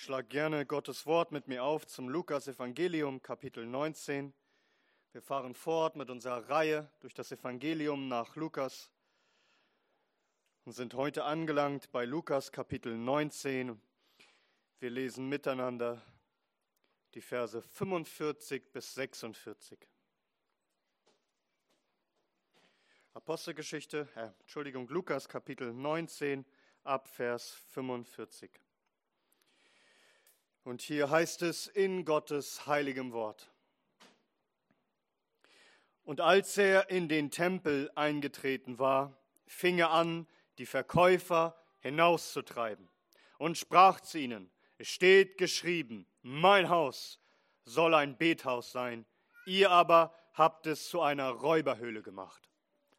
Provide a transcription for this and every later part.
Schlag gerne Gottes Wort mit mir auf zum Lukas-Evangelium, Kapitel 19. Wir fahren fort mit unserer Reihe durch das Evangelium nach Lukas und sind heute angelangt bei Lukas, Kapitel 19. Wir lesen miteinander die Verse 45 bis 46. Apostelgeschichte, äh, Entschuldigung, Lukas, Kapitel 19, ab Vers 45. Und hier heißt es in Gottes heiligem Wort. Und als er in den Tempel eingetreten war, fing er an, die Verkäufer hinauszutreiben und sprach zu ihnen, es steht geschrieben, mein Haus soll ein Bethaus sein, ihr aber habt es zu einer Räuberhöhle gemacht.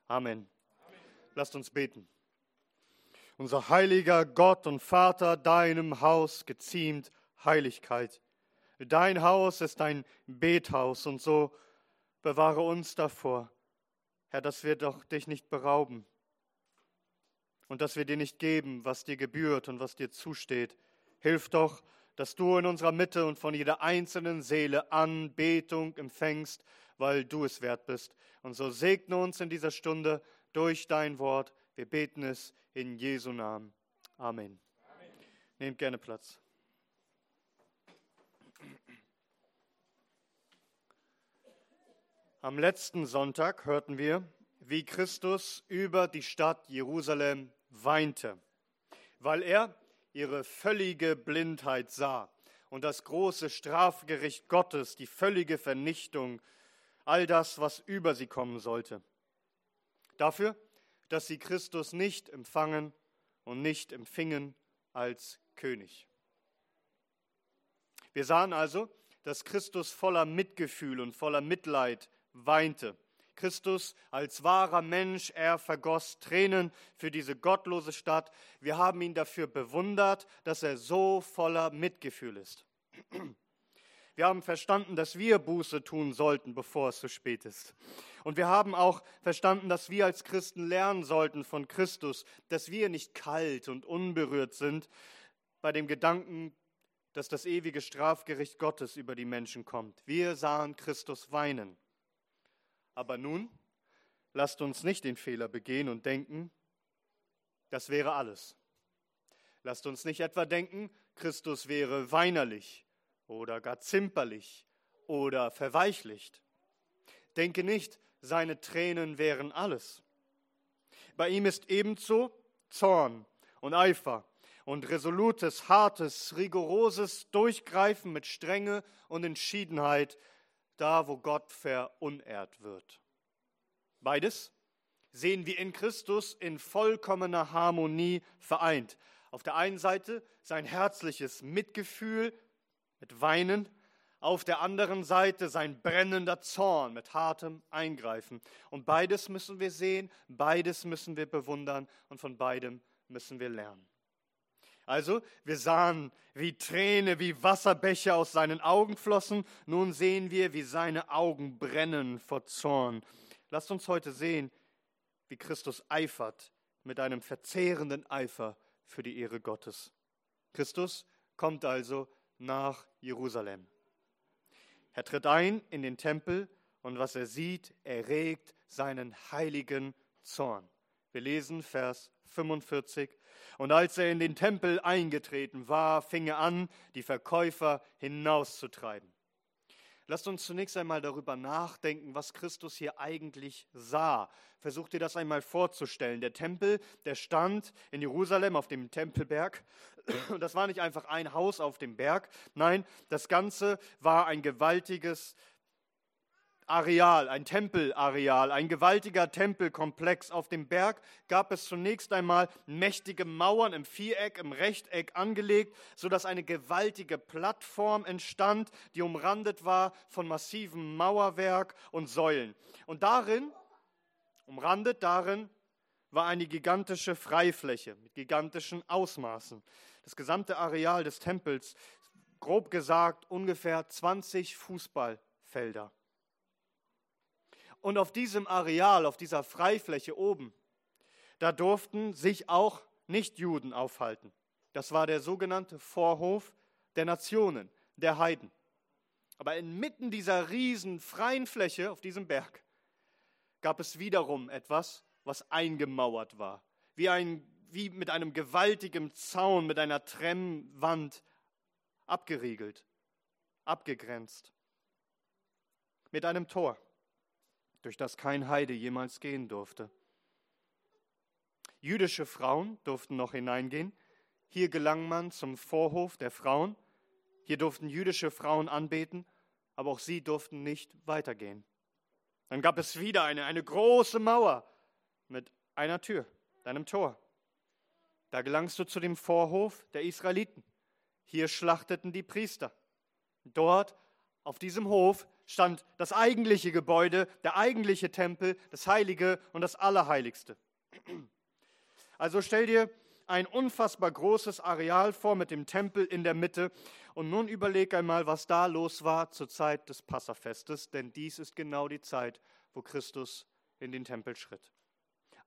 Amen. Amen. Lasst uns beten. Unser heiliger Gott und Vater, deinem Haus geziemt Heiligkeit. Dein Haus ist ein Bethaus und so bewahre uns davor, Herr, dass wir doch dich nicht berauben und dass wir dir nicht geben, was dir gebührt und was dir zusteht. Hilf doch, dass du in unserer Mitte und von jeder einzelnen Seele Anbetung empfängst, weil du es wert bist. Und so segne uns in dieser Stunde durch dein Wort. Wir beten es in Jesu Namen. Amen. Amen. Nehmt gerne Platz. Am letzten Sonntag hörten wir, wie Christus über die Stadt Jerusalem weinte, weil er ihre völlige Blindheit sah und das große Strafgericht Gottes, die völlige Vernichtung, all das, was über sie kommen sollte. Dafür, dass sie Christus nicht empfangen und nicht empfingen als König. Wir sahen also, dass Christus voller Mitgefühl und voller Mitleid weinte. Christus als wahrer Mensch, er vergoss Tränen für diese gottlose Stadt. Wir haben ihn dafür bewundert, dass er so voller Mitgefühl ist. Wir haben verstanden, dass wir Buße tun sollten, bevor es zu spät ist. Und wir haben auch verstanden, dass wir als Christen lernen sollten von Christus, dass wir nicht kalt und unberührt sind bei dem Gedanken, dass das ewige Strafgericht Gottes über die Menschen kommt. Wir sahen Christus weinen. Aber nun lasst uns nicht den Fehler begehen und denken, das wäre alles. Lasst uns nicht etwa denken, Christus wäre weinerlich oder gar zimperlich oder verweichlicht. Denke nicht, seine Tränen wären alles. Bei ihm ist ebenso Zorn und Eifer und resolutes, hartes, rigoroses Durchgreifen mit Strenge und Entschiedenheit da wo Gott verunehrt wird. Beides sehen wir in Christus in vollkommener Harmonie vereint. Auf der einen Seite sein herzliches Mitgefühl mit Weinen, auf der anderen Seite sein brennender Zorn mit hartem Eingreifen. Und beides müssen wir sehen, beides müssen wir bewundern und von beidem müssen wir lernen. Also, wir sahen, wie Träne, wie Wasserbäche aus seinen Augen flossen. Nun sehen wir, wie seine Augen brennen vor Zorn. Lasst uns heute sehen, wie Christus eifert mit einem verzehrenden Eifer für die Ehre Gottes. Christus kommt also nach Jerusalem. Er tritt ein in den Tempel und was er sieht, erregt seinen heiligen Zorn. Wir lesen Vers 45. Und als er in den Tempel eingetreten war, fing er an, die Verkäufer hinauszutreiben. Lasst uns zunächst einmal darüber nachdenken, was Christus hier eigentlich sah. Versucht ihr das einmal vorzustellen. Der Tempel, der stand in Jerusalem auf dem Tempelberg. Und das war nicht einfach ein Haus auf dem Berg. Nein, das Ganze war ein gewaltiges Areal, ein Tempelareal, ein gewaltiger Tempelkomplex. Auf dem Berg gab es zunächst einmal mächtige Mauern im Viereck, im Rechteck angelegt, sodass eine gewaltige Plattform entstand, die umrandet war von massivem Mauerwerk und Säulen. Und darin, umrandet darin, war eine gigantische Freifläche mit gigantischen Ausmaßen. Das gesamte Areal des Tempels, grob gesagt, ungefähr 20 Fußballfelder. Und auf diesem Areal, auf dieser Freifläche oben, da durften sich auch Nichtjuden aufhalten. Das war der sogenannte Vorhof der Nationen, der Heiden. Aber inmitten dieser riesen freien Fläche auf diesem Berg gab es wiederum etwas, was eingemauert war, wie, ein, wie mit einem gewaltigen Zaun, mit einer Trennwand abgeriegelt, abgegrenzt, mit einem Tor, durch das kein Heide jemals gehen durfte. Jüdische Frauen durften noch hineingehen. Hier gelang man zum Vorhof der Frauen. Hier durften jüdische Frauen anbeten, aber auch sie durften nicht weitergehen. Dann gab es wieder eine, eine große Mauer mit einer Tür, einem Tor. Da gelangst du zu dem Vorhof der Israeliten. Hier schlachteten die Priester. Dort, auf diesem Hof, stand das eigentliche Gebäude, der eigentliche Tempel, das Heilige und das Allerheiligste. Also stell dir ein unfassbar großes Areal vor mit dem Tempel in der Mitte. Und nun überleg einmal, was da los war zur Zeit des Passafestes, denn dies ist genau die Zeit, wo Christus in den Tempel schritt.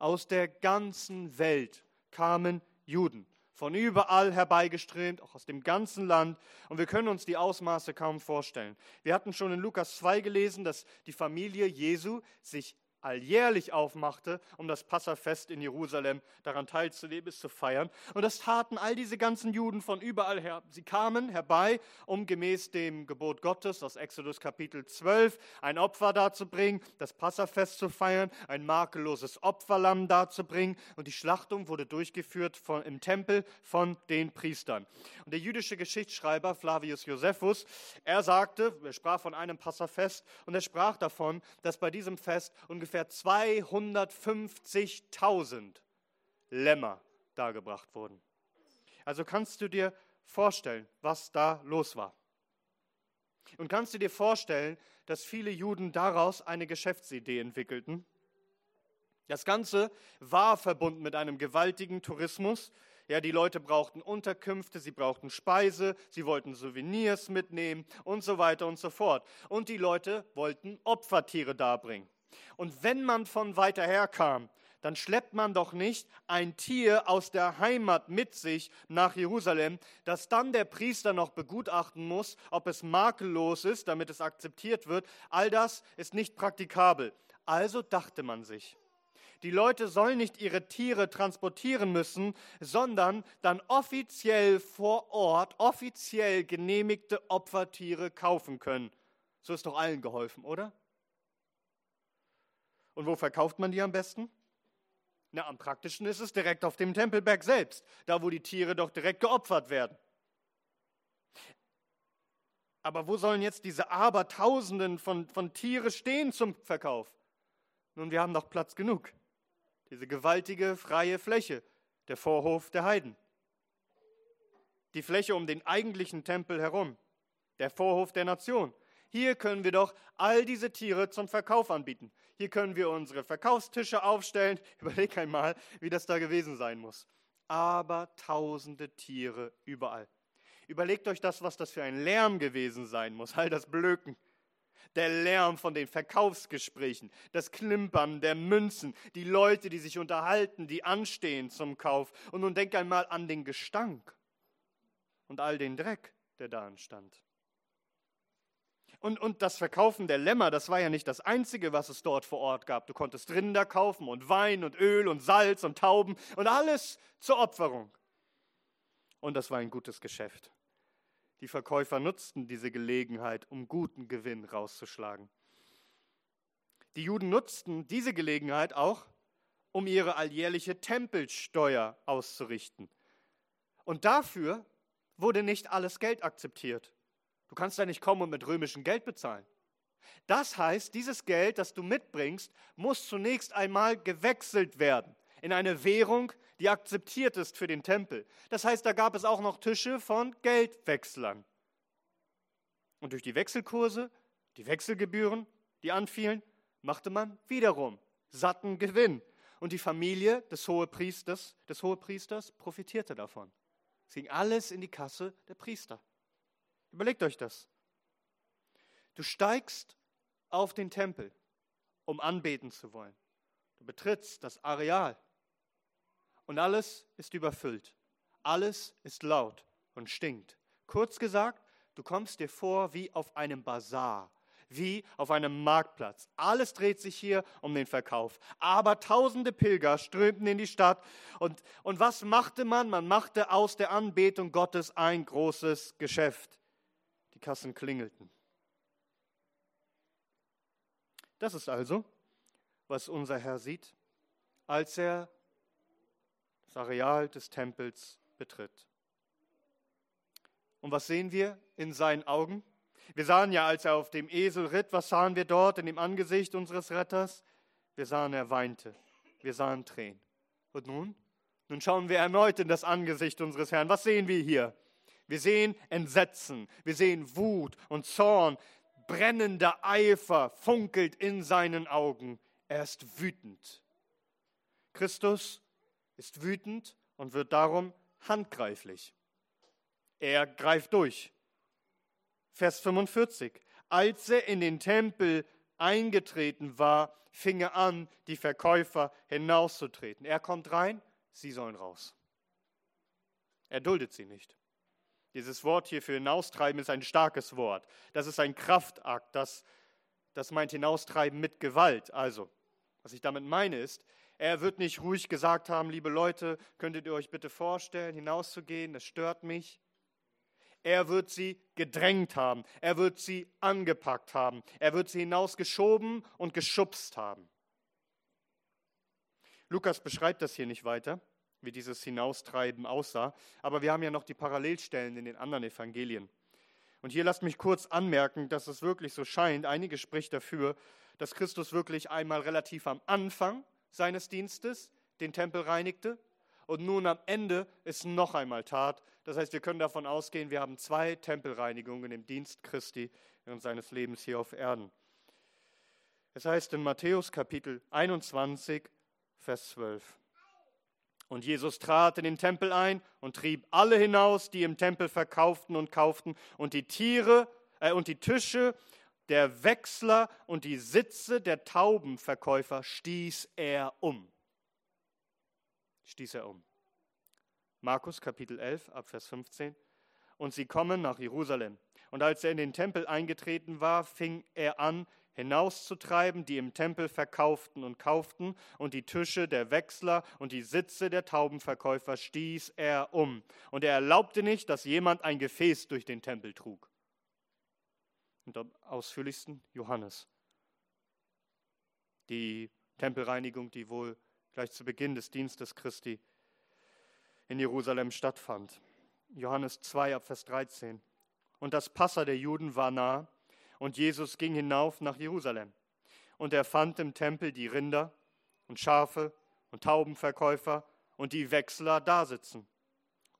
Aus der ganzen Welt kamen Juden, von überall herbeigeströmt, auch aus dem ganzen Land. Und wir können uns die Ausmaße kaum vorstellen. Wir hatten schon in Lukas 2 gelesen, dass die Familie Jesu sich alljährlich aufmachte, um das Passafest in Jerusalem daran teilzunehmen, es zu feiern. Und das taten all diese ganzen Juden von überall her. Sie kamen herbei, um gemäß dem Gebot Gottes aus Exodus Kapitel 12 ein Opfer darzubringen, das Passafest zu feiern, ein makelloses Opferlamm darzubringen. Und die Schlachtung wurde durchgeführt von, im Tempel von den Priestern. Und der jüdische Geschichtsschreiber Flavius Josephus, er sagte, er sprach von einem Passafest und er sprach davon, dass bei diesem Fest ungefähr ungefähr 250.000 Lämmer dargebracht wurden. Also kannst du dir vorstellen, was da los war. Und kannst du dir vorstellen, dass viele Juden daraus eine Geschäftsidee entwickelten? Das Ganze war verbunden mit einem gewaltigen Tourismus. Ja, die Leute brauchten Unterkünfte, sie brauchten Speise, sie wollten Souvenirs mitnehmen und so weiter und so fort. Und die Leute wollten Opfertiere darbringen. Und wenn man von weiter her kam, dann schleppt man doch nicht ein Tier aus der Heimat mit sich nach Jerusalem, das dann der Priester noch begutachten muss, ob es makellos ist, damit es akzeptiert wird. All das ist nicht praktikabel. Also dachte man sich, die Leute sollen nicht ihre Tiere transportieren müssen, sondern dann offiziell vor Ort, offiziell genehmigte Opfertiere kaufen können. So ist doch allen geholfen, oder? Und wo verkauft man die am besten? Na, am praktischen ist es direkt auf dem Tempelberg selbst, da wo die Tiere doch direkt geopfert werden. Aber wo sollen jetzt diese Abertausenden von, von Tiere stehen zum Verkauf? Nun, wir haben doch Platz genug. Diese gewaltige freie Fläche, der Vorhof der Heiden. Die Fläche um den eigentlichen Tempel herum, der Vorhof der Nation. Hier können wir doch all diese Tiere zum Verkauf anbieten. Hier können wir unsere Verkaufstische aufstellen. Überleg einmal, wie das da gewesen sein muss. Aber tausende Tiere überall. Überlegt euch das, was das für ein Lärm gewesen sein muss, all das Blöken. Der Lärm von den Verkaufsgesprächen, das Klimpern der Münzen, die Leute, die sich unterhalten, die anstehen zum Kauf. Und nun denk einmal an den Gestank und all den Dreck, der da entstand. Und, und das Verkaufen der Lämmer, das war ja nicht das Einzige, was es dort vor Ort gab. Du konntest Rinder kaufen und Wein und Öl und Salz und Tauben und alles zur Opferung. Und das war ein gutes Geschäft. Die Verkäufer nutzten diese Gelegenheit, um guten Gewinn rauszuschlagen. Die Juden nutzten diese Gelegenheit auch, um ihre alljährliche Tempelsteuer auszurichten. Und dafür wurde nicht alles Geld akzeptiert. Du kannst ja nicht kommen und mit römischem Geld bezahlen. Das heißt, dieses Geld, das du mitbringst, muss zunächst einmal gewechselt werden in eine Währung, die akzeptiert ist für den Tempel. Das heißt, da gab es auch noch Tische von Geldwechslern. Und durch die Wechselkurse, die Wechselgebühren, die anfielen, machte man wiederum satten Gewinn. Und die Familie des Hohepriesters, des Hohepriesters profitierte davon. Es ging alles in die Kasse der Priester. Überlegt euch das. Du steigst auf den Tempel, um anbeten zu wollen. Du betrittst das Areal und alles ist überfüllt. Alles ist laut und stinkt. Kurz gesagt, du kommst dir vor wie auf einem Bazar, wie auf einem Marktplatz. Alles dreht sich hier um den Verkauf. Aber tausende Pilger strömten in die Stadt. Und, und was machte man? Man machte aus der Anbetung Gottes ein großes Geschäft. Kassen klingelten. Das ist also, was unser Herr sieht, als er das Areal des Tempels betritt. Und was sehen wir in seinen Augen? Wir sahen ja, als er auf dem Esel ritt, was sahen wir dort in dem Angesicht unseres Retters? Wir sahen, er weinte. Wir sahen Tränen. Und nun? Nun schauen wir erneut in das Angesicht unseres Herrn. Was sehen wir hier? Wir sehen Entsetzen, wir sehen Wut und Zorn. Brennender Eifer funkelt in seinen Augen. Er ist wütend. Christus ist wütend und wird darum handgreiflich. Er greift durch. Vers 45. Als er in den Tempel eingetreten war, fing er an, die Verkäufer hinauszutreten. Er kommt rein, sie sollen raus. Er duldet sie nicht. Dieses Wort hier für hinaustreiben ist ein starkes Wort. Das ist ein Kraftakt, das, das meint hinaustreiben mit Gewalt. Also, was ich damit meine ist, er wird nicht ruhig gesagt haben, liebe Leute, könntet ihr euch bitte vorstellen, hinauszugehen, das stört mich. Er wird sie gedrängt haben. Er wird sie angepackt haben. Er wird sie hinausgeschoben und geschubst haben. Lukas beschreibt das hier nicht weiter, wie dieses Hinaustreiben aussah, aber wir haben ja noch die Parallelstellen in den anderen Evangelien. Und hier lasst mich kurz anmerken, dass es wirklich so scheint, einige spricht dafür, dass Christus wirklich einmal relativ am Anfang seines Dienstes den Tempel reinigte und nun am Ende es noch einmal tat. Das heißt, wir können davon ausgehen, wir haben zwei Tempelreinigungen im Dienst Christi während seines Lebens hier auf Erden. Es heißt in Matthäus Kapitel 21, Vers 12. Und Jesus trat in den Tempel ein und trieb alle hinaus, die im Tempel verkauften und kauften, und die Tiere äh, und die Tische der Wechsler und die Sitze der Taubenverkäufer stieß er um stieß er um. Markus Kapitel 11 Abvers 15. Und sie kommen nach Jerusalem. Und als er in den Tempel eingetreten war, fing er an, hinauszutreiben, die im Tempel verkauften und kauften, und die Tische der Wechsler und die Sitze der Taubenverkäufer stieß er um. Und er erlaubte nicht, dass jemand ein Gefäß durch den Tempel trug. Und am ausführlichsten Johannes. Die Tempelreinigung, die wohl gleich zu Beginn des Dienstes Christi in Jerusalem stattfand. Johannes 2 ab Vers 13. Und das Passa der Juden war nah, und Jesus ging hinauf nach Jerusalem. Und er fand im Tempel die Rinder und Schafe und Taubenverkäufer und die Wechsler dasitzen.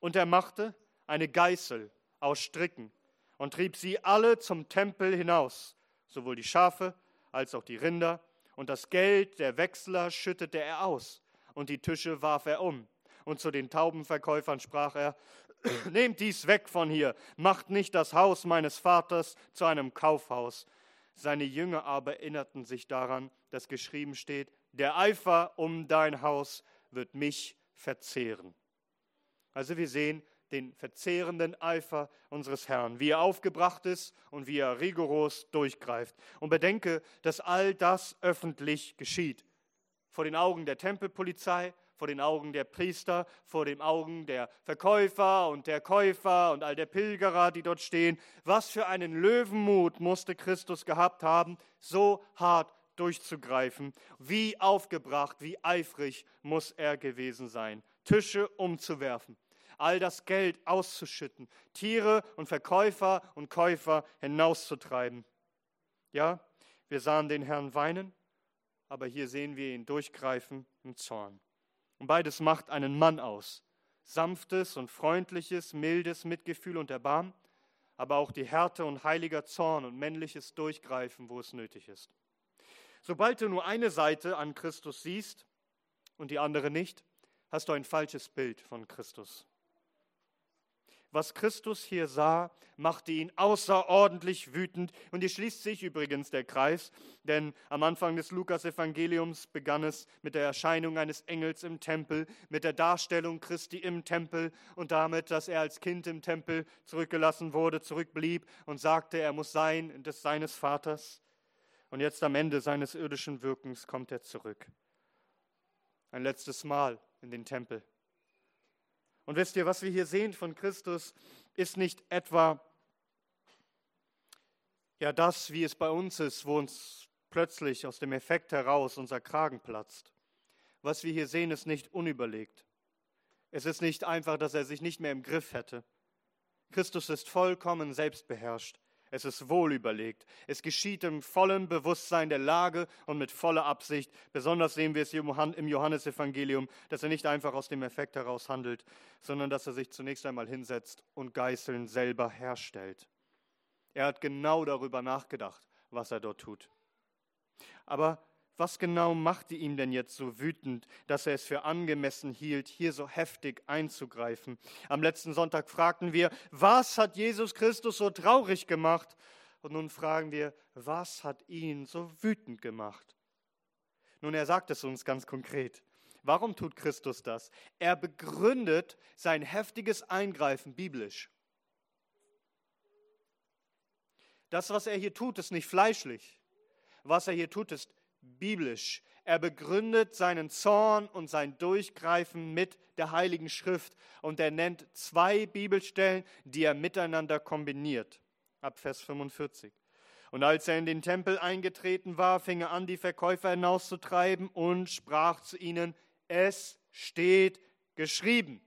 Und er machte eine Geißel aus Stricken und trieb sie alle zum Tempel hinaus, sowohl die Schafe als auch die Rinder und das Geld der Wechsler schüttete er aus, und die Tische warf er um. Und zu den Taubenverkäufern sprach er, Nehmt dies weg von hier, macht nicht das Haus meines Vaters zu einem Kaufhaus. Seine Jünger aber erinnerten sich daran, dass geschrieben steht, der Eifer um dein Haus wird mich verzehren. Also wir sehen, den verzehrenden Eifer unseres Herrn, wie er aufgebracht ist und wie er rigoros durchgreift. Und bedenke, dass all das öffentlich geschieht. Vor den Augen der Tempelpolizei, vor den Augen der Priester, vor den Augen der Verkäufer und der Käufer und all der Pilgerer, die dort stehen. Was für einen Löwenmut musste Christus gehabt haben, so hart durchzugreifen. Wie aufgebracht, wie eifrig muss er gewesen sein, Tische umzuwerfen all das Geld auszuschütten, Tiere und Verkäufer und Käufer hinauszutreiben. Ja, wir sahen den Herrn weinen, aber hier sehen wir ihn durchgreifen im Zorn. Und beides macht einen Mann aus. Sanftes und freundliches, mildes Mitgefühl und Erbarmen, aber auch die Härte und heiliger Zorn und männliches Durchgreifen, wo es nötig ist. Sobald du nur eine Seite an Christus siehst und die andere nicht, hast du ein falsches Bild von Christus. Was Christus hier sah, machte ihn außerordentlich wütend. Und hier schließt sich übrigens der Kreis, denn am Anfang des Lukas-Evangeliums begann es mit der Erscheinung eines Engels im Tempel, mit der Darstellung Christi im Tempel und damit, dass er als Kind im Tempel zurückgelassen wurde, zurückblieb und sagte, er muss sein des seines Vaters. Und jetzt am Ende seines irdischen Wirkens kommt er zurück. Ein letztes Mal in den Tempel. Und wisst ihr, was wir hier sehen von Christus, ist nicht etwa ja das, wie es bei uns ist, wo uns plötzlich aus dem Effekt heraus unser Kragen platzt. Was wir hier sehen, ist nicht unüberlegt. Es ist nicht einfach, dass er sich nicht mehr im Griff hätte. Christus ist vollkommen selbstbeherrscht. Es ist wohlüberlegt. Es geschieht im vollen Bewusstsein der Lage und mit voller Absicht. Besonders sehen wir es im Johannesevangelium, dass er nicht einfach aus dem Effekt heraus handelt, sondern dass er sich zunächst einmal hinsetzt und Geißeln selber herstellt. Er hat genau darüber nachgedacht, was er dort tut. Aber was genau machte ihn denn jetzt so wütend, dass er es für angemessen hielt, hier so heftig einzugreifen? Am letzten Sonntag fragten wir, was hat Jesus Christus so traurig gemacht? Und nun fragen wir, was hat ihn so wütend gemacht? Nun, er sagt es uns ganz konkret. Warum tut Christus das? Er begründet sein heftiges Eingreifen biblisch. Das, was er hier tut, ist nicht fleischlich. Was er hier tut, ist biblisch. Er begründet seinen Zorn und sein Durchgreifen mit der Heiligen Schrift und er nennt zwei Bibelstellen, die er miteinander kombiniert. Ab Vers 45. Und als er in den Tempel eingetreten war, fing er an, die Verkäufer hinauszutreiben und sprach zu ihnen, es steht geschrieben,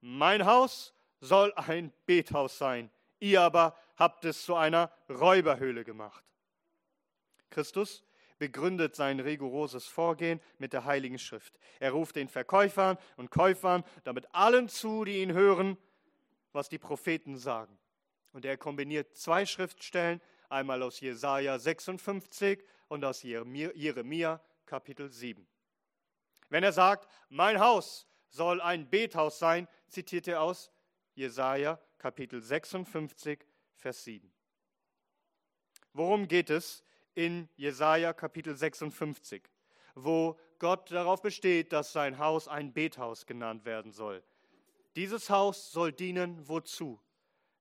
mein Haus soll ein Bethaus sein, ihr aber habt es zu einer Räuberhöhle gemacht. Christus begründet sein rigoroses Vorgehen mit der Heiligen Schrift. Er ruft den Verkäufern und Käufern damit allen zu, die ihn hören, was die Propheten sagen. Und er kombiniert zwei Schriftstellen, einmal aus Jesaja 56 und aus Jeremia Kapitel 7. Wenn er sagt, mein Haus soll ein Bethaus sein, zitiert er aus Jesaja Kapitel 56, Vers 7. Worum geht es in Jesaja Kapitel 56, wo Gott darauf besteht, dass sein Haus ein Bethaus genannt werden soll. Dieses Haus soll dienen wozu?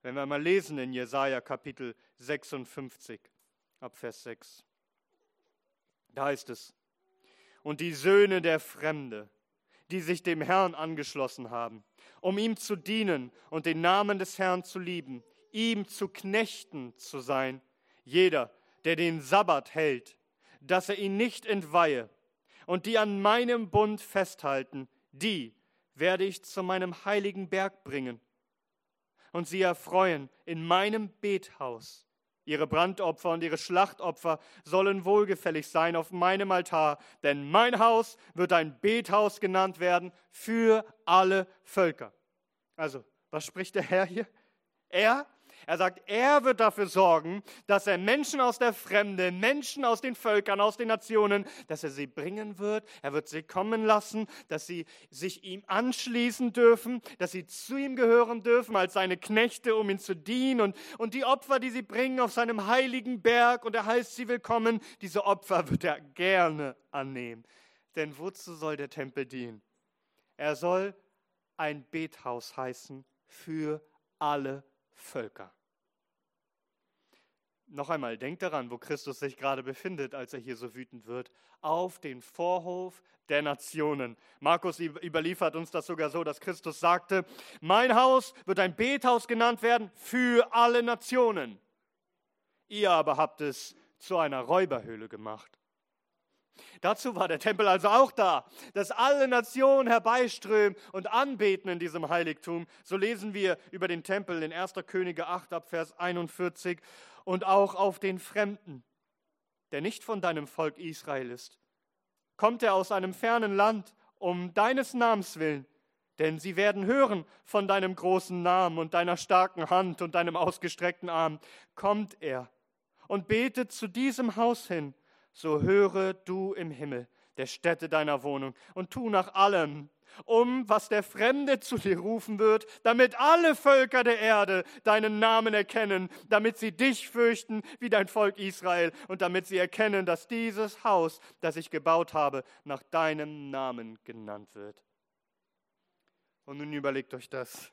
Wenn wir mal lesen in Jesaja Kapitel 56, ab Vers 6. Da heißt es: Und die Söhne der Fremde, die sich dem Herrn angeschlossen haben, um ihm zu dienen und den Namen des Herrn zu lieben, ihm zu Knechten zu sein, jeder, der den Sabbat hält, dass er ihn nicht entweihe, und die an meinem Bund festhalten, die werde ich zu meinem heiligen Berg bringen und sie erfreuen in meinem Bethaus. Ihre Brandopfer und ihre Schlachtopfer sollen wohlgefällig sein auf meinem Altar, denn mein Haus wird ein Bethaus genannt werden für alle Völker. Also, was spricht der Herr hier? Er er sagt, er wird dafür sorgen, dass er Menschen aus der Fremde, Menschen aus den Völkern, aus den Nationen, dass er sie bringen wird. Er wird sie kommen lassen, dass sie sich ihm anschließen dürfen, dass sie zu ihm gehören dürfen als seine Knechte, um ihn zu dienen. Und, und die Opfer, die sie bringen auf seinem heiligen Berg, und er heißt sie willkommen, diese Opfer wird er gerne annehmen. Denn wozu soll der Tempel dienen? Er soll ein Bethaus heißen für alle Völker. Noch einmal, denkt daran, wo Christus sich gerade befindet, als er hier so wütend wird. Auf den Vorhof der Nationen. Markus überliefert uns das sogar so, dass Christus sagte, mein Haus wird ein Bethaus genannt werden für alle Nationen. Ihr aber habt es zu einer Räuberhöhle gemacht. Dazu war der Tempel also auch da, dass alle Nationen herbeiströmen und anbeten in diesem Heiligtum. So lesen wir über den Tempel in 1. Könige 8 ab Vers 41 und auch auf den Fremden, der nicht von deinem Volk Israel ist. Kommt er aus einem fernen Land, um deines Namens willen, denn sie werden hören von deinem großen Namen und deiner starken Hand und deinem ausgestreckten Arm. Kommt er und betet zu diesem Haus hin so höre du im Himmel der Stätte deiner Wohnung und tu nach allem, um was der Fremde zu dir rufen wird, damit alle Völker der Erde deinen Namen erkennen, damit sie dich fürchten wie dein Volk Israel und damit sie erkennen, dass dieses Haus, das ich gebaut habe, nach deinem Namen genannt wird. Und nun überlegt euch das.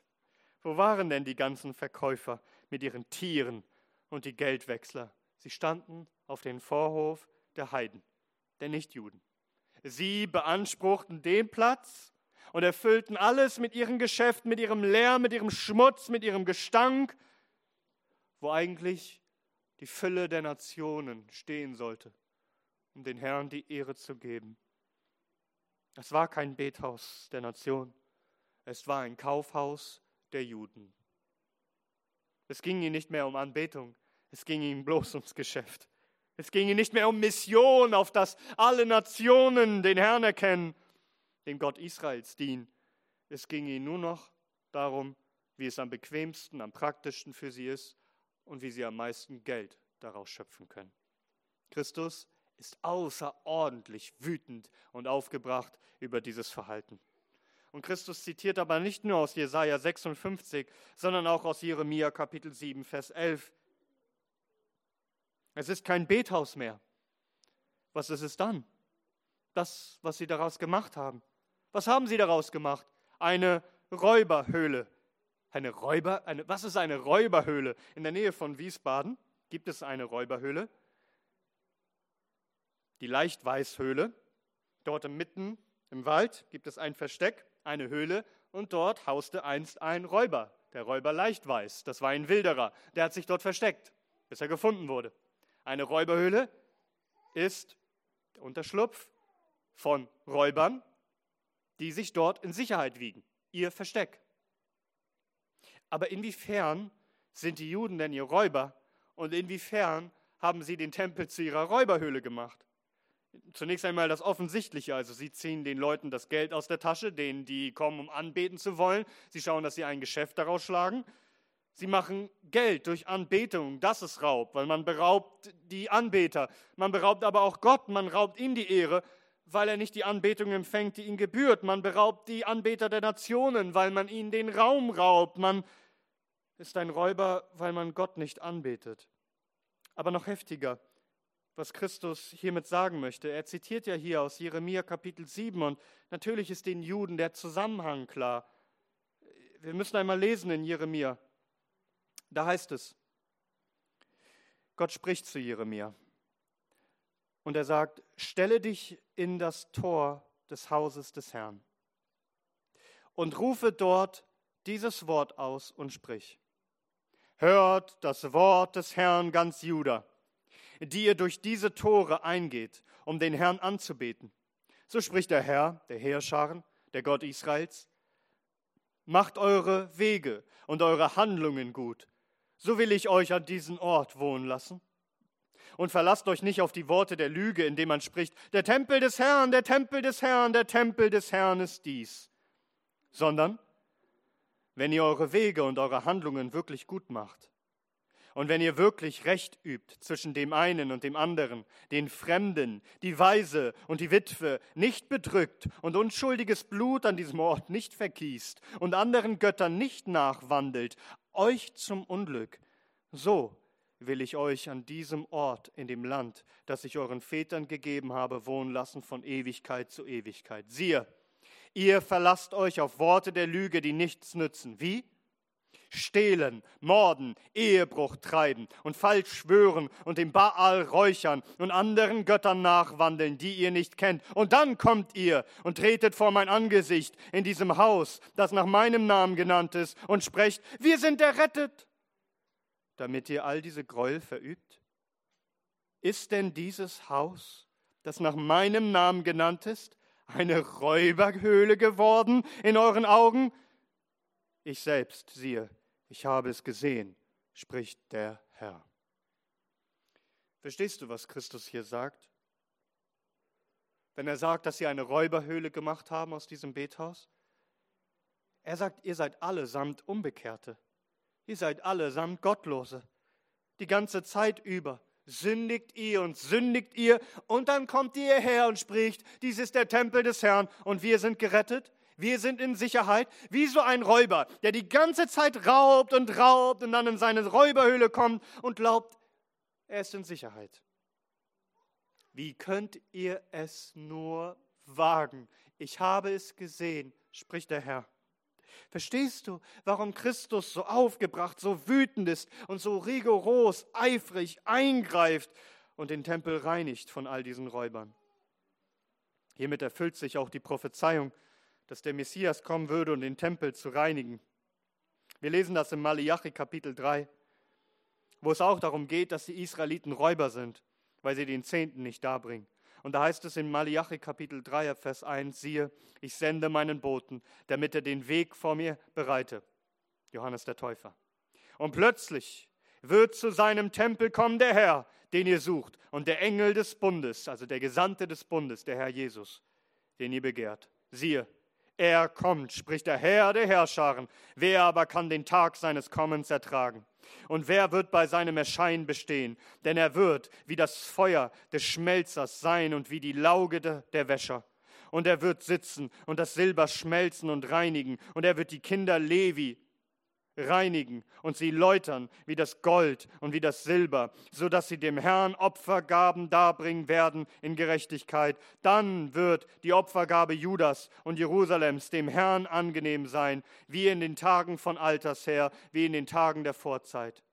Wo waren denn die ganzen Verkäufer mit ihren Tieren und die Geldwechsler? Sie standen auf dem Vorhof der Heiden, der Nichtjuden. Sie beanspruchten den Platz und erfüllten alles mit ihren Geschäften, mit ihrem Lärm, mit ihrem Schmutz, mit ihrem Gestank, wo eigentlich die Fülle der Nationen stehen sollte, um den Herrn die Ehre zu geben. Es war kein Bethaus der Nation, es war ein Kaufhaus der Juden. Es ging ihnen nicht mehr um Anbetung, es ging ihnen bloß ums Geschäft. Es ging ihnen nicht mehr um Mission, auf das alle Nationen den Herrn erkennen, dem Gott Israels dienen. Es ging ihnen nur noch darum, wie es am bequemsten, am praktischsten für sie ist und wie sie am meisten Geld daraus schöpfen können. Christus ist außerordentlich wütend und aufgebracht über dieses Verhalten. Und Christus zitiert aber nicht nur aus Jesaja 56, sondern auch aus Jeremia Kapitel 7, Vers 11. Es ist kein Bethaus mehr. Was ist es dann? Das, was sie daraus gemacht haben. Was haben sie daraus gemacht? Eine Räuberhöhle. Eine Räuber, eine, was ist eine Räuberhöhle? In der Nähe von Wiesbaden gibt es eine Räuberhöhle, die Leichtweißhöhle. Dort mitten im Wald gibt es ein Versteck, eine Höhle, und dort hauste einst ein Räuber, der Räuber Leichtweiß. Das war ein Wilderer, der hat sich dort versteckt, bis er gefunden wurde. Eine Räuberhöhle ist der Unterschlupf von Räubern, die sich dort in Sicherheit wiegen, ihr Versteck. Aber inwiefern sind die Juden denn ihr Räuber und inwiefern haben sie den Tempel zu ihrer Räuberhöhle gemacht? Zunächst einmal das Offensichtliche, also sie ziehen den Leuten das Geld aus der Tasche, denen die kommen, um anbeten zu wollen. Sie schauen, dass sie ein Geschäft daraus schlagen. Sie machen Geld durch Anbetung, das ist Raub, weil man beraubt die Anbeter. Man beraubt aber auch Gott, man raubt ihm die Ehre weil er nicht die Anbetung empfängt, die ihm gebührt. Man beraubt die Anbeter der Nationen, weil man ihnen den Raum raubt. Man ist ein Räuber, weil man Gott nicht anbetet. Aber noch heftiger, was Christus hiermit sagen möchte. Er zitiert ja hier aus Jeremia Kapitel 7 und natürlich ist den Juden der Zusammenhang klar. Wir müssen einmal lesen in Jeremia. Da heißt es, Gott spricht zu Jeremia. Und er sagt, stelle dich in das Tor des Hauses des Herrn und rufe dort dieses Wort aus und sprich. Hört das Wort des Herrn ganz Juda, die ihr durch diese Tore eingeht, um den Herrn anzubeten. So spricht der Herr, der Heerscharen, der Gott Israels. Macht eure Wege und eure Handlungen gut, so will ich euch an diesen Ort wohnen lassen. Und verlasst euch nicht auf die Worte der Lüge, indem man spricht, der Tempel des Herrn, der Tempel des Herrn, der Tempel des Herrn ist dies, sondern wenn ihr eure Wege und eure Handlungen wirklich gut macht und wenn ihr wirklich Recht übt zwischen dem einen und dem anderen, den Fremden, die Weise und die Witwe, nicht bedrückt und unschuldiges Blut an diesem Ort nicht vergießt und anderen Göttern nicht nachwandelt, euch zum Unglück, so will ich euch an diesem Ort in dem Land, das ich euren Vätern gegeben habe, wohnen lassen von Ewigkeit zu Ewigkeit. Siehe, ihr verlasst euch auf Worte der Lüge, die nichts nützen. Wie? Stehlen, morden, Ehebruch treiben und falsch schwören und dem Baal räuchern und anderen Göttern nachwandeln, die ihr nicht kennt. Und dann kommt ihr und tretet vor mein Angesicht in diesem Haus, das nach meinem Namen genannt ist, und sprecht, wir sind errettet damit ihr all diese Gräuel verübt? Ist denn dieses Haus, das nach meinem Namen genannt ist, eine Räuberhöhle geworden in euren Augen? Ich selbst, siehe, ich habe es gesehen, spricht der Herr. Verstehst du, was Christus hier sagt? Wenn er sagt, dass sie eine Räuberhöhle gemacht haben aus diesem Bethaus? Er sagt, ihr seid allesamt Unbekehrte. Ihr seid allesamt Gottlose. Die ganze Zeit über sündigt ihr und sündigt ihr und dann kommt ihr her und spricht, dies ist der Tempel des Herrn und wir sind gerettet. Wir sind in Sicherheit, wie so ein Räuber, der die ganze Zeit raubt und raubt und dann in seine Räuberhöhle kommt und glaubt, er ist in Sicherheit. Wie könnt ihr es nur wagen? Ich habe es gesehen, spricht der Herr. Verstehst du, warum Christus so aufgebracht, so wütend ist und so rigoros, eifrig eingreift und den Tempel reinigt von all diesen Räubern? Hiermit erfüllt sich auch die Prophezeiung, dass der Messias kommen würde, um den Tempel zu reinigen. Wir lesen das im Malachi Kapitel 3, wo es auch darum geht, dass die Israeliten Räuber sind, weil sie den Zehnten nicht darbringen. Und da heißt es in Malachi Kapitel 3, Vers 1, siehe, ich sende meinen Boten, damit er den Weg vor mir bereite. Johannes der Täufer. Und plötzlich wird zu seinem Tempel kommen der Herr, den ihr sucht, und der Engel des Bundes, also der Gesandte des Bundes, der Herr Jesus, den ihr begehrt. Siehe, er kommt, spricht der Herr der Herrscharen. Wer aber kann den Tag seines Kommens ertragen? Und wer wird bei seinem Erscheinen bestehen? Denn er wird wie das Feuer des Schmelzers sein und wie die Lauge der Wäscher. Und er wird sitzen und das Silber schmelzen und reinigen. Und er wird die Kinder Levi reinigen und sie läutern wie das Gold und wie das Silber, so dass sie dem Herrn Opfergaben darbringen werden in Gerechtigkeit. Dann wird die Opfergabe Judas und Jerusalems dem Herrn angenehm sein, wie in den Tagen von Alters her, wie in den Tagen der Vorzeit.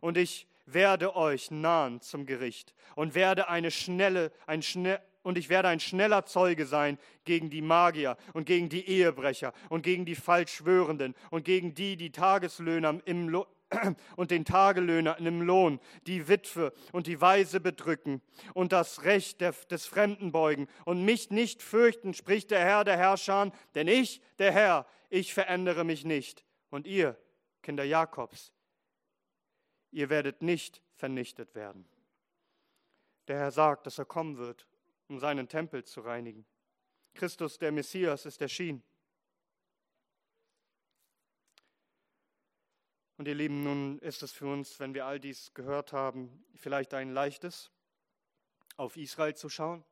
Und ich werde euch nahen zum Gericht und werde eine schnelle, ein schnell, und ich werde ein schneller Zeuge sein gegen die Magier und gegen die Ehebrecher und gegen die Falschschwörenden und gegen die, die Tageslöhner im Lo und den Tagelöhner im Lohn, die Witwe und die Weise bedrücken und das Recht des Fremden beugen und mich nicht fürchten, spricht der Herr der Herrscher, denn ich, der Herr, ich verändere mich nicht. Und ihr, Kinder Jakobs, ihr werdet nicht vernichtet werden. Der Herr sagt, dass er kommen wird um seinen Tempel zu reinigen. Christus, der Messias, ist erschienen. Und ihr Lieben, nun ist es für uns, wenn wir all dies gehört haben, vielleicht ein leichtes, auf Israel zu schauen,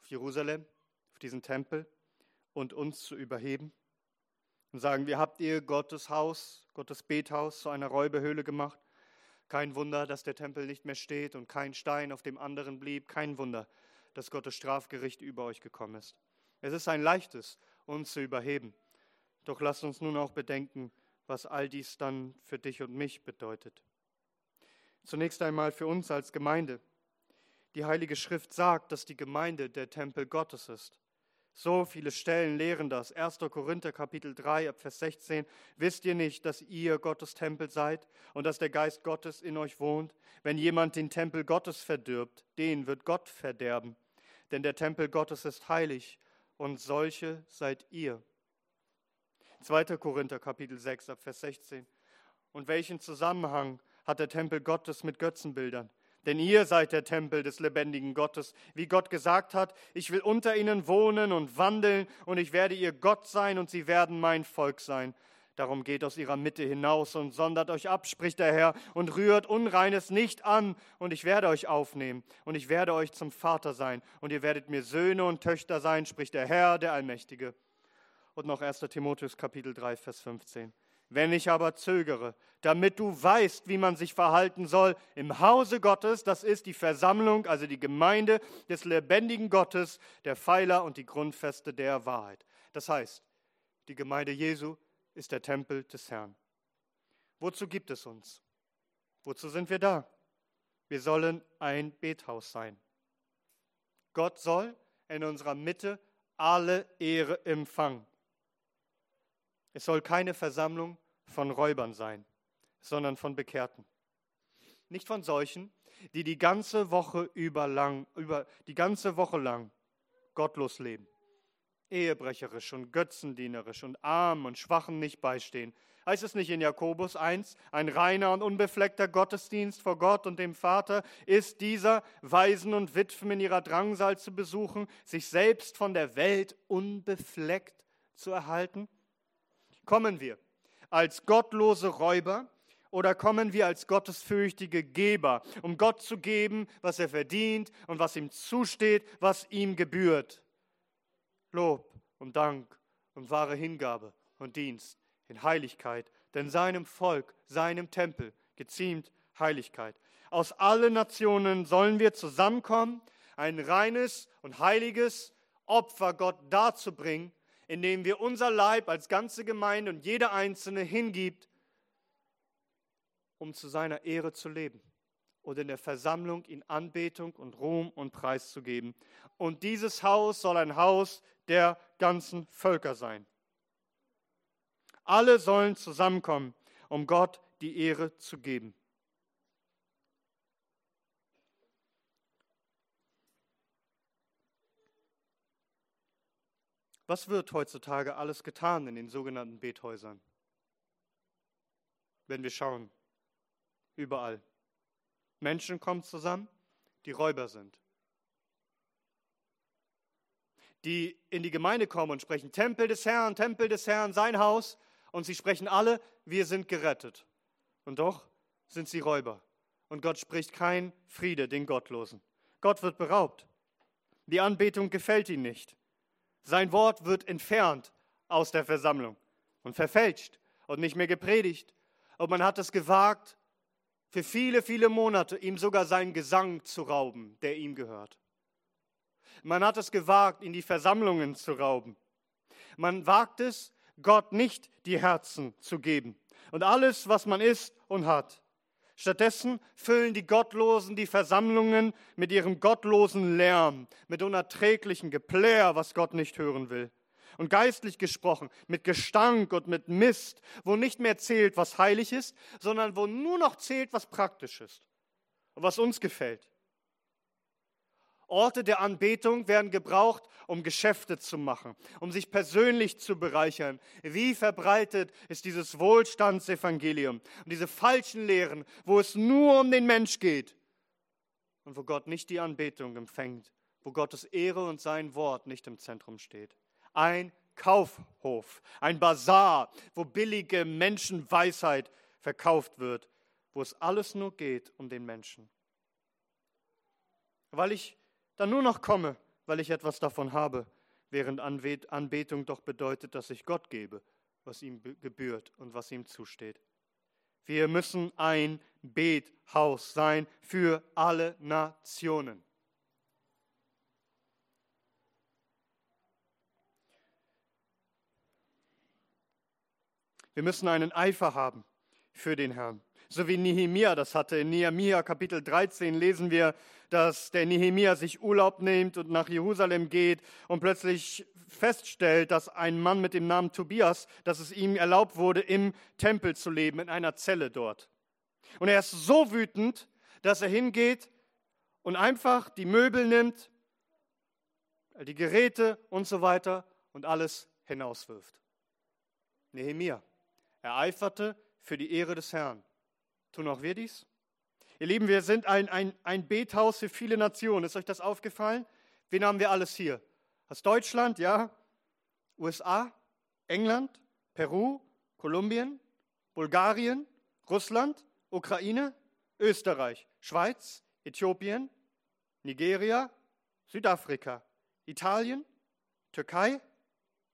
auf Jerusalem, auf diesen Tempel und uns zu überheben und sagen, wie habt ihr Gottes Haus, Gottes Bethaus zu einer Räuberhöhle gemacht? Kein Wunder, dass der Tempel nicht mehr steht und kein Stein auf dem anderen blieb. Kein Wunder, dass Gottes Strafgericht über euch gekommen ist. Es ist ein leichtes, uns zu überheben. Doch lasst uns nun auch bedenken, was all dies dann für dich und mich bedeutet. Zunächst einmal für uns als Gemeinde. Die Heilige Schrift sagt, dass die Gemeinde der Tempel Gottes ist. So viele Stellen lehren das. 1. Korinther Kapitel 3 Vers 16. Wisst ihr nicht, dass ihr Gottes Tempel seid und dass der Geist Gottes in euch wohnt? Wenn jemand den Tempel Gottes verdirbt, den wird Gott verderben. Denn der Tempel Gottes ist heilig und solche seid ihr. 2. Korinther Kapitel 6 Vers 16. Und welchen Zusammenhang hat der Tempel Gottes mit Götzenbildern? Denn ihr seid der Tempel des lebendigen Gottes. Wie Gott gesagt hat, ich will unter ihnen wohnen und wandeln und ich werde ihr Gott sein und sie werden mein Volk sein. Darum geht aus ihrer Mitte hinaus und sondert euch ab, spricht der Herr, und rührt Unreines nicht an, und ich werde euch aufnehmen, und ich werde euch zum Vater sein, und ihr werdet mir Söhne und Töchter sein, spricht der Herr, der Allmächtige. Und noch 1. Timotheus Kapitel 3, Vers 15. Wenn ich aber zögere, damit du weißt, wie man sich verhalten soll im Hause Gottes, das ist die Versammlung, also die Gemeinde des lebendigen Gottes, der Pfeiler und die Grundfeste der Wahrheit. Das heißt, die Gemeinde Jesu ist der Tempel des Herrn. Wozu gibt es uns? Wozu sind wir da? Wir sollen ein Bethaus sein. Gott soll in unserer Mitte alle Ehre empfangen. Es soll keine Versammlung von Räubern sein, sondern von Bekehrten. Nicht von solchen, die die ganze Woche über lang, über die ganze Woche lang gottlos leben, ehebrecherisch und götzendienerisch und arm und schwachen nicht beistehen. Heißt es nicht in Jakobus 1, ein reiner und unbefleckter Gottesdienst vor Gott und dem Vater ist dieser, Waisen und Witwen in ihrer Drangsal zu besuchen, sich selbst von der Welt unbefleckt zu erhalten? Kommen wir als gottlose Räuber oder kommen wir als gottesfürchtige Geber, um Gott zu geben, was er verdient und was ihm zusteht, was ihm gebührt? Lob und Dank und wahre Hingabe und Dienst in Heiligkeit, denn seinem Volk, seinem Tempel geziemt Heiligkeit. Aus allen Nationen sollen wir zusammenkommen, ein reines und heiliges Opfer Gott darzubringen, indem wir unser Leib als ganze Gemeinde und jeder Einzelne hingibt, um zu seiner Ehre zu leben und in der Versammlung in Anbetung und Ruhm und Preis zu geben. Und dieses Haus soll ein Haus der ganzen Völker sein. Alle sollen zusammenkommen, um Gott die Ehre zu geben. Was wird heutzutage alles getan in den sogenannten Bethäusern? Wenn wir schauen, überall. Menschen kommen zusammen, die Räuber sind. Die in die Gemeinde kommen und sprechen, Tempel des Herrn, Tempel des Herrn, sein Haus. Und sie sprechen alle, wir sind gerettet. Und doch sind sie Räuber. Und Gott spricht kein Friede den Gottlosen. Gott wird beraubt. Die Anbetung gefällt ihm nicht. Sein Wort wird entfernt aus der Versammlung und verfälscht und nicht mehr gepredigt. Und man hat es gewagt, für viele, viele Monate ihm sogar seinen Gesang zu rauben, der ihm gehört. Man hat es gewagt, ihn die Versammlungen zu rauben. Man wagt es, Gott nicht die Herzen zu geben und alles, was man ist und hat. Stattdessen füllen die Gottlosen die Versammlungen mit ihrem gottlosen Lärm, mit unerträglichem Geplär, was Gott nicht hören will. Und geistlich gesprochen, mit Gestank und mit Mist, wo nicht mehr zählt, was heilig ist, sondern wo nur noch zählt, was praktisch ist und was uns gefällt. Orte der Anbetung werden gebraucht, um Geschäfte zu machen, um sich persönlich zu bereichern. Wie verbreitet ist dieses Wohlstandsevangelium und diese falschen Lehren, wo es nur um den Mensch geht und wo Gott nicht die Anbetung empfängt, wo Gottes Ehre und sein Wort nicht im Zentrum steht. Ein Kaufhof, ein Bazar, wo billige Menschenweisheit verkauft wird, wo es alles nur geht um den Menschen. Weil ich dann nur noch komme, weil ich etwas davon habe, während Anbetung doch bedeutet, dass ich Gott gebe, was ihm gebührt und was ihm zusteht. Wir müssen ein Bethaus sein für alle Nationen. Wir müssen einen Eifer haben für den Herrn so wie Nehemia das hatte. In Nehemia Kapitel 13 lesen wir, dass der Nehemia sich Urlaub nimmt und nach Jerusalem geht und plötzlich feststellt, dass ein Mann mit dem Namen Tobias, dass es ihm erlaubt wurde, im Tempel zu leben, in einer Zelle dort. Und er ist so wütend, dass er hingeht und einfach die Möbel nimmt, die Geräte und so weiter und alles hinauswirft. Nehemia. Er eiferte für die Ehre des Herrn. Tun auch wir dies? Ihr Lieben, wir sind ein, ein, ein Bethaus für viele Nationen. Ist euch das aufgefallen? Wen haben wir alles hier? Aus Deutschland, ja? USA, England, Peru, Kolumbien, Bulgarien, Russland, Ukraine, Österreich, Schweiz, Äthiopien, Nigeria, Südafrika, Italien, Türkei,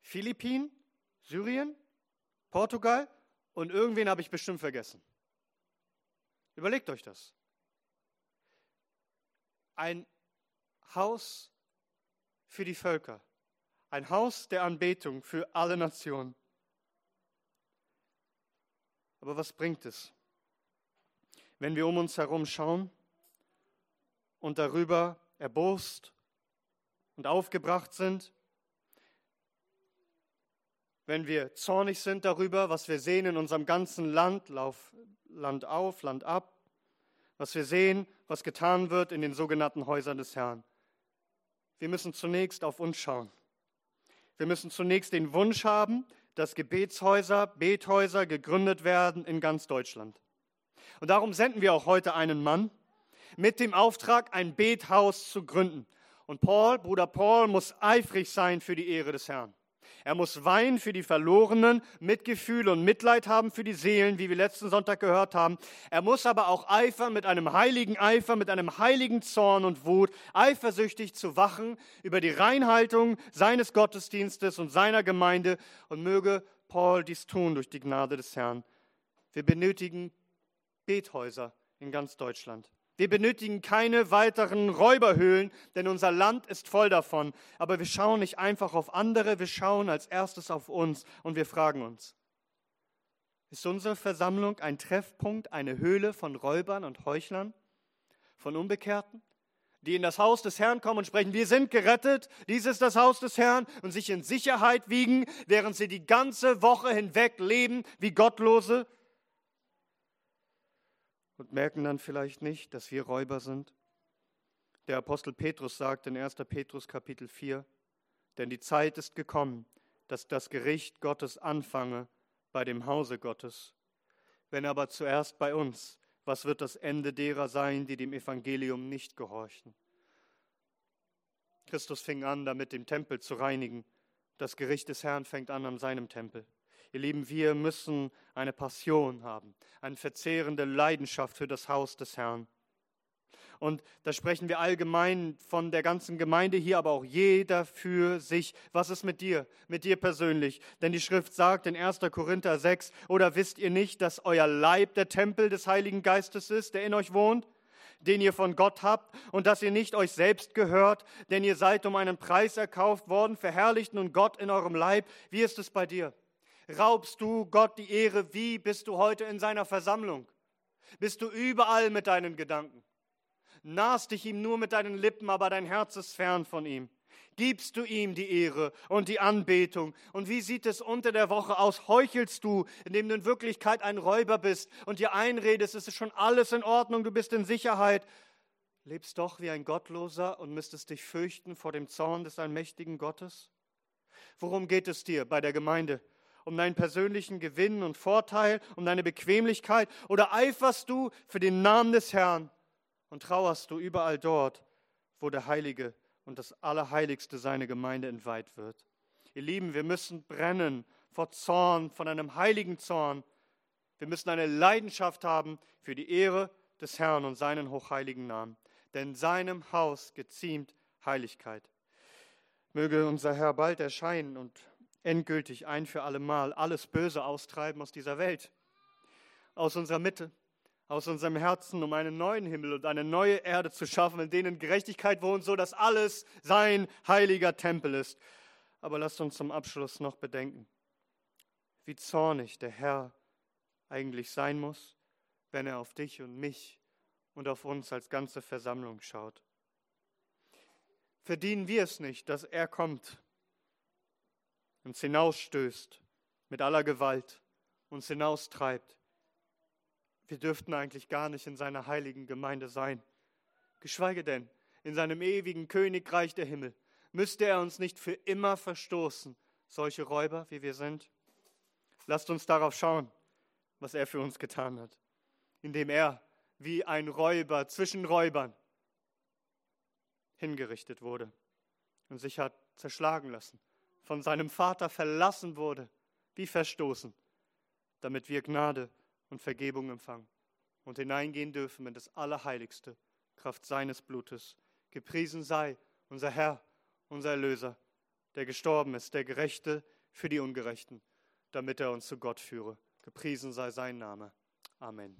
Philippinen, Syrien, Portugal und irgendwen habe ich bestimmt vergessen. Überlegt euch das. Ein Haus für die Völker, ein Haus der Anbetung für alle Nationen. Aber was bringt es, wenn wir um uns herum schauen und darüber erbost und aufgebracht sind? Wenn wir zornig sind darüber, was wir sehen in unserem ganzen Land, Lauf, Land auf, Land ab, was wir sehen, was getan wird in den sogenannten Häusern des Herrn. Wir müssen zunächst auf uns schauen. Wir müssen zunächst den Wunsch haben, dass Gebetshäuser, Bethäuser gegründet werden in ganz Deutschland. Und darum senden wir auch heute einen Mann mit dem Auftrag, ein Bethaus zu gründen. Und Paul, Bruder Paul, muss eifrig sein für die Ehre des Herrn. Er muss weinen für die Verlorenen, Mitgefühl und Mitleid haben für die Seelen, wie wir letzten Sonntag gehört haben. Er muss aber auch eifern mit einem heiligen Eifer, mit einem heiligen Zorn und Wut, eifersüchtig zu wachen über die Reinhaltung seines Gottesdienstes und seiner Gemeinde. Und möge Paul dies tun durch die Gnade des Herrn. Wir benötigen Bethäuser in ganz Deutschland. Wir benötigen keine weiteren Räuberhöhlen, denn unser Land ist voll davon. Aber wir schauen nicht einfach auf andere, wir schauen als erstes auf uns und wir fragen uns, ist unsere Versammlung ein Treffpunkt, eine Höhle von Räubern und Heuchlern, von Unbekehrten, die in das Haus des Herrn kommen und sprechen, wir sind gerettet, dies ist das Haus des Herrn und sich in Sicherheit wiegen, während sie die ganze Woche hinweg leben wie Gottlose? Und merken dann vielleicht nicht, dass wir Räuber sind? Der Apostel Petrus sagt in 1. Petrus Kapitel 4, denn die Zeit ist gekommen, dass das Gericht Gottes anfange bei dem Hause Gottes. Wenn aber zuerst bei uns, was wird das Ende derer sein, die dem Evangelium nicht gehorchen? Christus fing an, damit den Tempel zu reinigen. Das Gericht des Herrn fängt an an seinem Tempel. Ihr Lieben, wir müssen eine Passion haben, eine verzehrende Leidenschaft für das Haus des Herrn. Und da sprechen wir allgemein von der ganzen Gemeinde hier, aber auch jeder für sich. Was ist mit dir, mit dir persönlich? Denn die Schrift sagt in 1. Korinther 6, oder wisst ihr nicht, dass euer Leib der Tempel des Heiligen Geistes ist, der in euch wohnt? den ihr von Gott habt und dass ihr nicht euch selbst gehört, denn ihr seid um einen Preis erkauft worden, verherrlicht nun Gott in eurem Leib. Wie ist es bei dir? Raubst du Gott die Ehre? Wie bist du heute in seiner Versammlung? Bist du überall mit deinen Gedanken? Nahst dich ihm nur mit deinen Lippen, aber dein Herz ist fern von ihm. Gibst du ihm die Ehre und die Anbetung? Und wie sieht es unter der Woche aus? Heuchelst du, indem du in Wirklichkeit ein Räuber bist und dir einredest, es ist schon alles in Ordnung, du bist in Sicherheit? Lebst doch wie ein Gottloser und müsstest dich fürchten vor dem Zorn des allmächtigen Gottes? Worum geht es dir bei der Gemeinde? Um deinen persönlichen Gewinn und Vorteil, um deine Bequemlichkeit? Oder eiferst du für den Namen des Herrn und trauerst du überall dort, wo der Heilige und das Allerheiligste seine Gemeinde entweiht wird? Ihr Lieben, wir müssen brennen vor Zorn, von einem heiligen Zorn. Wir müssen eine Leidenschaft haben für die Ehre des Herrn und seinen hochheiligen Namen. Denn seinem Haus geziemt Heiligkeit. Möge unser Herr bald erscheinen und endgültig ein für allemal alles Böse austreiben aus dieser Welt, aus unserer Mitte, aus unserem Herzen, um einen neuen Himmel und eine neue Erde zu schaffen, in denen Gerechtigkeit wohnt, so dass alles sein heiliger Tempel ist. Aber lasst uns zum Abschluss noch bedenken, wie zornig der Herr eigentlich sein muss, wenn er auf dich und mich und auf uns als ganze Versammlung schaut. Verdienen wir es nicht, dass er kommt uns hinausstößt mit aller Gewalt, uns hinaustreibt. Wir dürften eigentlich gar nicht in seiner heiligen Gemeinde sein. Geschweige denn, in seinem ewigen Königreich der Himmel müsste er uns nicht für immer verstoßen, solche Räuber wie wir sind. Lasst uns darauf schauen, was er für uns getan hat, indem er wie ein Räuber zwischen Räubern hingerichtet wurde und sich hat zerschlagen lassen von seinem Vater verlassen wurde, wie verstoßen, damit wir Gnade und Vergebung empfangen und hineingehen dürfen in das Allerheiligste, Kraft seines Blutes. Gepriesen sei unser Herr, unser Erlöser, der gestorben ist, der Gerechte für die Ungerechten, damit er uns zu Gott führe. Gepriesen sei sein Name. Amen.